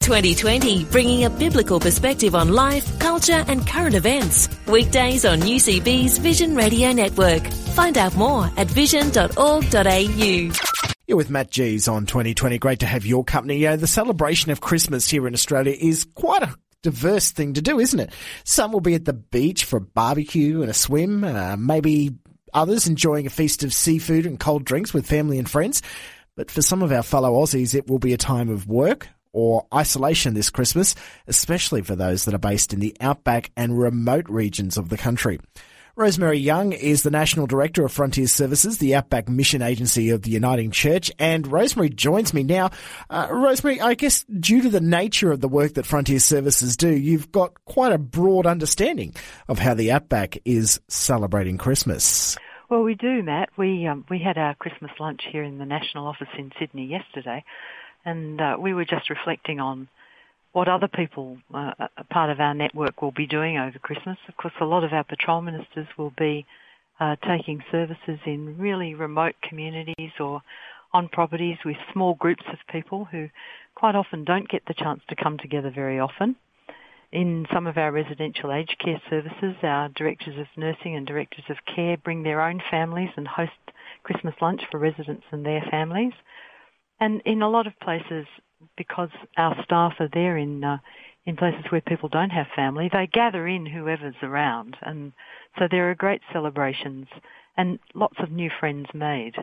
2020, bringing a biblical perspective on life, culture, and current events. Weekdays on UCB's Vision Radio Network. Find out more at vision.org.au. You're with Matt G's on 2020. Great to have your company. Yeah, the celebration of Christmas here in Australia is quite a diverse thing to do, isn't it? Some will be at the beach for a barbecue and a swim. Uh, maybe others enjoying a feast of seafood and cold drinks with family and friends. But for some of our fellow Aussies, it will be a time of work, or isolation this Christmas, especially for those that are based in the outback and remote regions of the country. Rosemary Young is the National Director of Frontier Services, the Outback Mission Agency of the Uniting Church, and Rosemary joins me now. Uh, Rosemary, I guess due to the nature of the work that Frontier Services do, you've got quite a broad understanding of how the Outback is celebrating Christmas. Well, we do, Matt. We um, we had our Christmas lunch here in the national office in Sydney yesterday, and uh, we were just reflecting on what other people, uh, part of our network, will be doing over Christmas. Of course, a lot of our patrol ministers will be uh, taking services in really remote communities or on properties with small groups of people who quite often don't get the chance to come together very often. In some of our residential aged care services, our directors of nursing and directors of care bring their own families and host Christmas lunch for residents and their families. And in a lot of places, because our staff are there in uh, in places where people don't have family, they gather in whoever's around, and so there are great celebrations and lots of new friends made.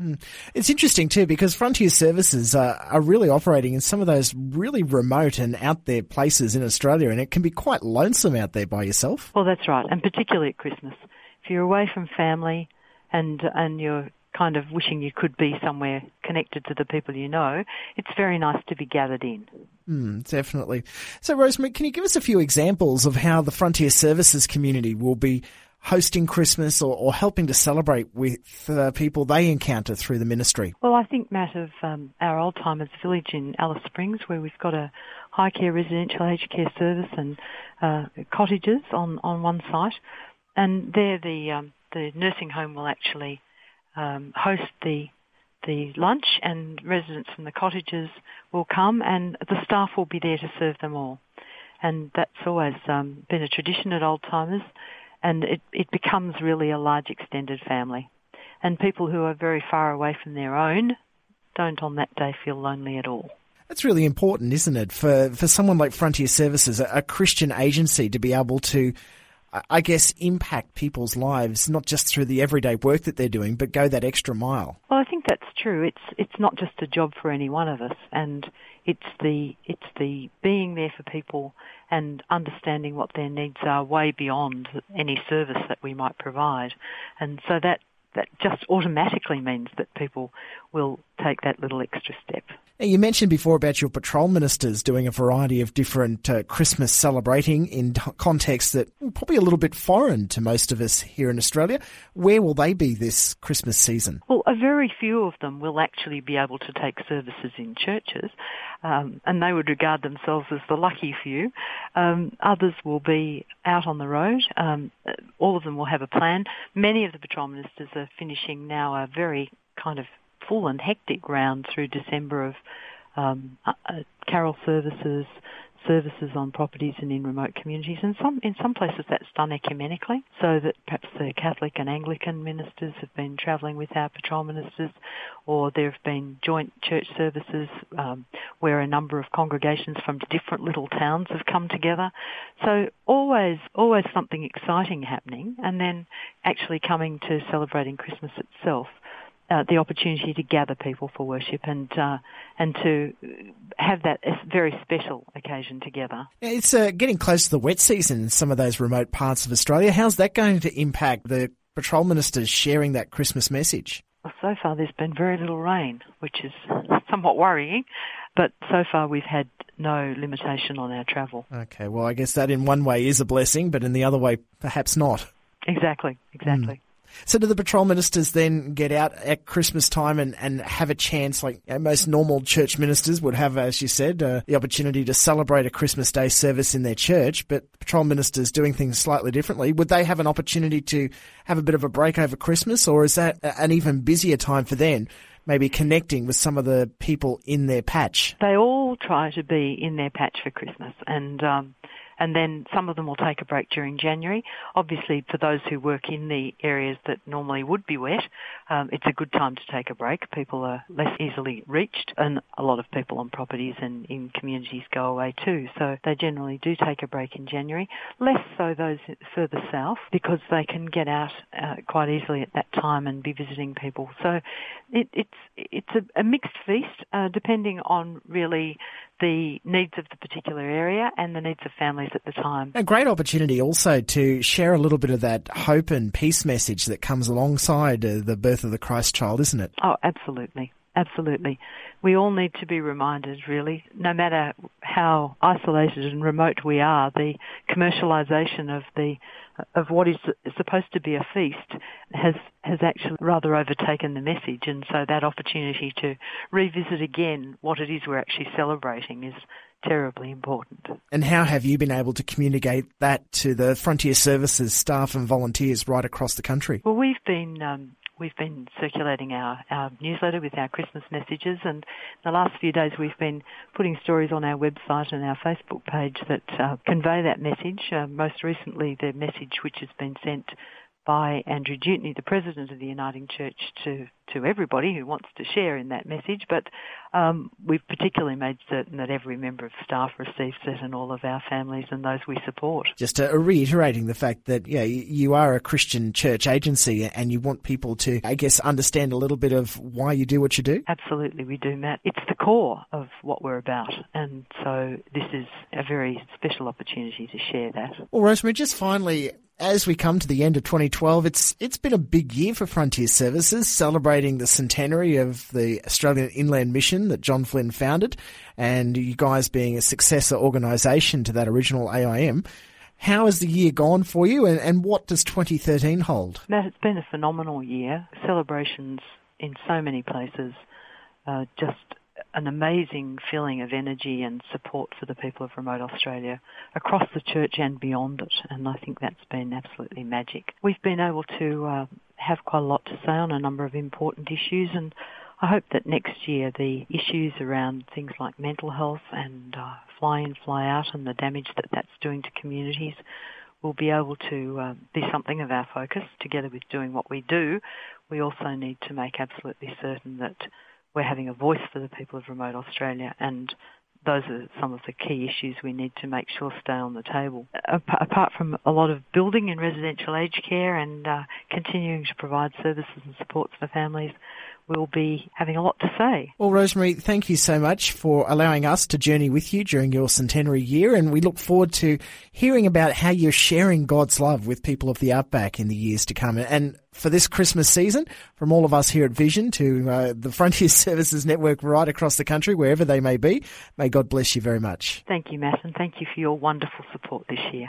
Mm. It's interesting too because Frontier Services are, are really operating in some of those really remote and out there places in Australia, and it can be quite lonesome out there by yourself. Well, that's right, and particularly at Christmas, if you're away from family and and you're kind of wishing you could be somewhere connected to the people you know, it's very nice to be gathered in. Mm, definitely. So, Rosemary, can you give us a few examples of how the Frontier Services community will be hosting Christmas or, or helping to celebrate with uh, people they encounter through the ministry? Well, I think, Matt, of um, our Old Timers Village in Alice Springs, where we've got a high care residential aged care service and uh, cottages on, on one site. And there the, um, the nursing home will actually um, host the the lunch, and residents from the cottages will come, and the staff will be there to serve them all. And that's always um, been a tradition at Old Timers, and it, it becomes really a large extended family. And people who are very far away from their own don't on that day feel lonely at all. That's really important, isn't it, for, for someone like Frontier Services, a, a Christian agency, to be able to I guess, impact people's lives, not just through the everyday work that they're doing, but go that extra mile. Well, I think that's true. It's it's not just a job for any one of us, and it's the it's the being there for people and understanding what their needs are way beyond any service that we might provide, and so that that just automatically means that people will take that little extra step. You mentioned before about your patrol ministers doing a variety of different uh, Christmas celebrating in contexts that are probably a little bit foreign to most of us here in Australia. Where will they be this Christmas season? Well, a very few of them will actually be able to take services in churches, um, and they would regard themselves as the lucky few. Um, others will be out on the road. Um, all of them will have a plan. Many of the patrol ministers are finishing now a very kind of full and hectic round through December of um, uh, uh, carol services, services on properties and in remote communities. And some in some places that's done ecumenically, so that perhaps the Catholic and Anglican ministers have been travelling with our patrol ministers, or there have been joint church services um, where a number of congregations from different little towns have come together. So always, always something exciting happening, and then actually coming to celebrating Christmas itself uh, the opportunity to gather people for worship and uh, and to have that very special occasion together. It's uh, getting close to the wet season in some of those remote parts of Australia. How's that going to impact the patrol ministers sharing that Christmas message? Well, so far there's been very little rain, which is somewhat worrying. But so far, we've had no limitation on our travel. Okay, well, I guess that in one way is a blessing, but in the other way, perhaps not. Exactly, exactly. Mm. So do the patrol ministers then get out at Christmas time and, and have a chance, like most normal church ministers would have, as you said, uh, the opportunity to celebrate a Christmas Day service in their church, but patrol ministers doing things slightly differently. Would they have an opportunity to have a bit of a break over Christmas, or is that an even busier time for them? Maybe connecting with some of the people in their patch. They all try to be in their patch for Christmas, and um, and then some of them will take a break during January. Obviously, for those who work in the areas that normally would be wet, um, it's a good time to take a break. People are less easily reached, and a lot of people on properties and in communities go away too. So they generally do take a break in January. Less so those further south because they can get out uh, quite easily at that time and be visiting people. So it, it's it's a, a mixed feast, uh, depending on really the needs of the particular area and the needs of families at the time. A great opportunity also to share a little bit of that hope and peace message that comes alongside uh, the birth of the Christ child, isn't it? Oh, absolutely. Absolutely. We all need to be reminded, really, no matter how isolated and remote we are, the commercialisation of the of what is supposed to be a feast has has actually rather overtaken the message, and so that opportunity to revisit again what it is we're actually celebrating is terribly important. And how have you been able to communicate that to the Frontier Services staff and volunteers right across the country? Well, we've been um, we've been circulating our, our newsletter with our Christmas messages and the last few days we've been putting stories on our website and our Facebook page that uh, convey that message. Uh, most recently the message which has been sent by Andrew Dutney, the President of the Uniting Church, to, to everybody who wants to share in that message. But um, we've particularly made certain that every member of staff receives it and all of our families and those we support. Just uh, reiterating the fact that yeah, you are a Christian church agency and you want people to, I guess, understand a little bit of why you do what you do? Absolutely, we do, Matt. It's the core of what we're about. And so this is a very special opportunity to share that. Well, Rosemary, just finally, as we come to the end of 2012, it's it's been a big year for Frontier Services, celebrating the centenary of the Australian Inland Mission that John Flynn founded, and you guys being a successor organisation to that original AIM. How has the year gone for you, and, and what does 2013 hold? Matt, it's been a phenomenal year. Celebrations in so many places, uh, just an amazing feeling of energy and support for the people of remote Australia across the church and beyond it. And I think that's been absolutely magic. We've been able to uh, have quite a lot to say on a number of important issues and I hope that next year the issues around things like mental health and uh, fly in, fly out and the damage that that's doing to communities will be able to uh, be something of our focus together with doing what we do. We also need to make absolutely certain that we're having a voice for the people of remote Australia and those are some of the key issues we need to make sure stay on the table. Apart from a lot of building in residential aged care and uh, continuing to provide services and supports for families, we'll be having a lot to say. Well, Rosemary, thank you so much for allowing us to journey with you during your centenary year, and we look forward to hearing about how you're sharing God's love with people of the outback in the years to come. And for this Christmas season, from all of us here at Vision to uh, the Frontier Services Network right across the country, wherever they may be, may God bless you very much. Thank you, Matt, and thank you for your wonderful support this year.